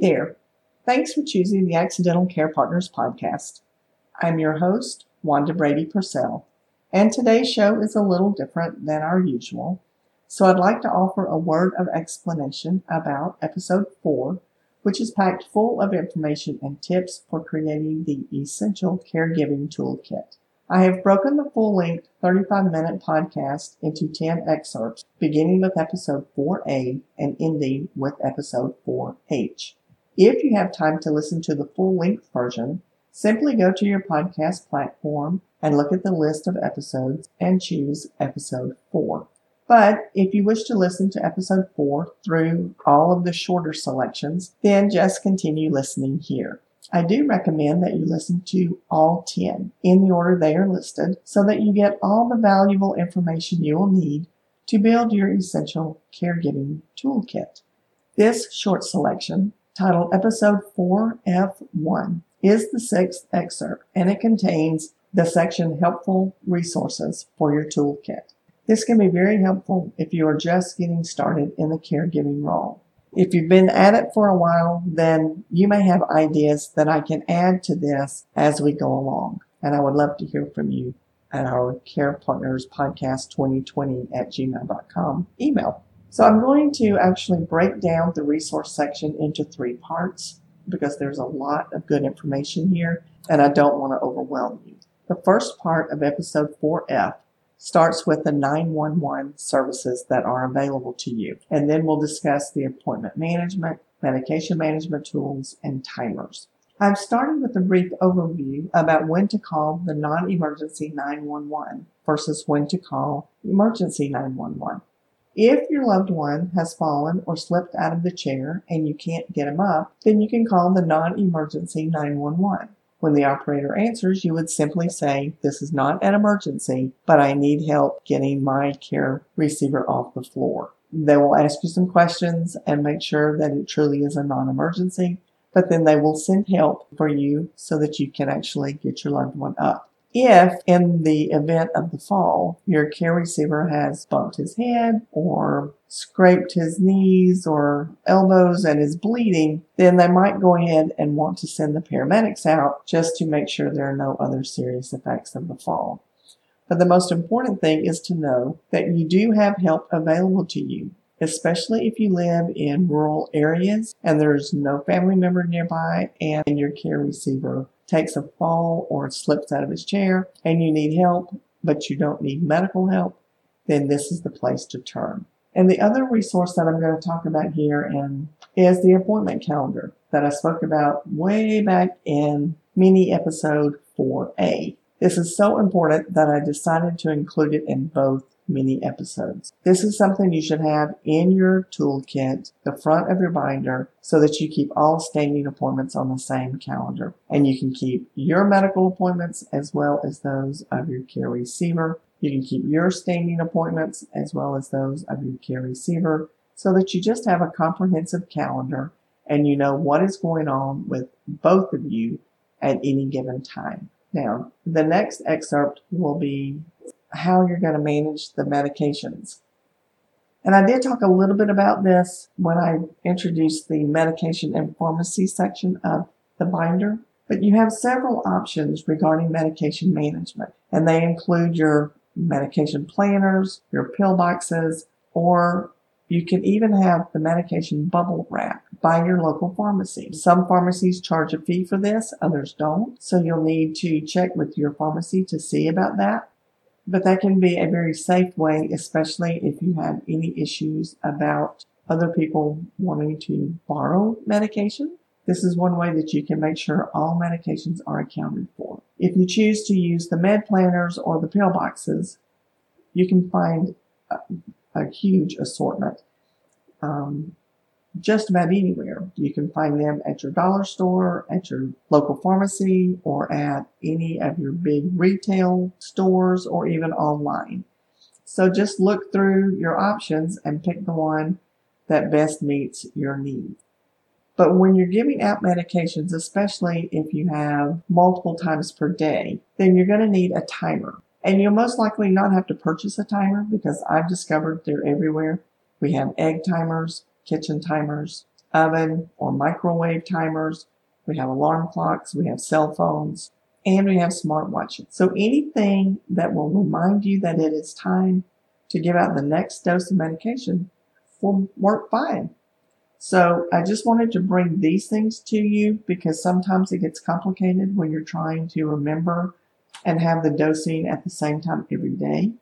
there. Thanks for choosing the Accidental Care Partners podcast. I'm your host, Wanda Brady Purcell, and today's show is a little different than our usual. So I'd like to offer a word of explanation about episode 4, which is packed full of information and tips for creating the essential caregiving toolkit. I have broken the full length 35 minute podcast into 10 excerpts, beginning with episode 4A and ending with episode 4H. If you have time to listen to the full length version, simply go to your podcast platform and look at the list of episodes and choose episode 4. But if you wish to listen to episode 4 through all of the shorter selections, then just continue listening here. I do recommend that you listen to all 10 in the order they are listed so that you get all the valuable information you will need to build your essential caregiving toolkit. This short selection, titled Episode 4F1, is the sixth excerpt and it contains the section Helpful Resources for your toolkit. This can be very helpful if you are just getting started in the caregiving role. If you've been at it for a while, then you may have ideas that I can add to this as we go along. And I would love to hear from you at our Care Partners Podcast 2020 at gmail.com email. So I'm going to actually break down the resource section into three parts because there's a lot of good information here and I don't want to overwhelm you. The first part of episode 4F starts with the 911 services that are available to you. And then we'll discuss the appointment management, medication management tools, and timers. I've started with a brief overview about when to call the non-emergency 911 versus when to call emergency 911. If your loved one has fallen or slipped out of the chair and you can't get him up, then you can call the non-emergency 911. When the operator answers, you would simply say, This is not an emergency, but I need help getting my care receiver off the floor. They will ask you some questions and make sure that it truly is a non emergency, but then they will send help for you so that you can actually get your loved one up. If in the event of the fall, your care receiver has bumped his head or scraped his knees or elbows and is bleeding, then they might go ahead and want to send the paramedics out just to make sure there are no other serious effects of the fall. But the most important thing is to know that you do have help available to you, especially if you live in rural areas and there's no family member nearby and your care receiver takes a fall or slips out of his chair and you need help, but you don't need medical help, then this is the place to turn. And the other resource that I'm going to talk about here and is the appointment calendar that I spoke about way back in mini episode 4A. This is so important that I decided to include it in both mini episodes. This is something you should have in your toolkit, the front of your binder, so that you keep all standing appointments on the same calendar. And you can keep your medical appointments as well as those of your care receiver. You can keep your standing appointments as well as those of your care receiver so that you just have a comprehensive calendar and you know what is going on with both of you at any given time. Now, the next excerpt will be how you're going to manage the medications. And I did talk a little bit about this when I introduced the medication and pharmacy section of the binder. But you have several options regarding medication management, and they include your medication planners, your pill boxes, or you can even have the medication bubble wrap by your local pharmacy. Some pharmacies charge a fee for this, others don't. So you'll need to check with your pharmacy to see about that. But that can be a very safe way, especially if you have any issues about other people wanting to borrow medication. This is one way that you can make sure all medications are accounted for. If you choose to use the med planners or the pill boxes, you can find a, a huge assortment. Um, just about anywhere. You can find them at your dollar store, at your local pharmacy, or at any of your big retail stores, or even online. So just look through your options and pick the one that best meets your needs. But when you're giving out medications, especially if you have multiple times per day, then you're going to need a timer. And you'll most likely not have to purchase a timer because I've discovered they're everywhere. We have egg timers, kitchen timers, oven or microwave timers. We have alarm clocks. We have cell phones and we have smartwatches. So anything that will remind you that it is time to give out the next dose of medication will work fine. So I just wanted to bring these things to you because sometimes it gets complicated when you're trying to remember and have the dosing at the same time every day.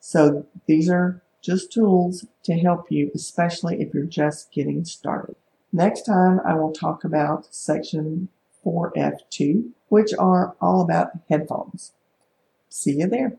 So these are just tools to help you, especially if you're just getting started. Next time I will talk about section 4F2, which are all about headphones. See you there.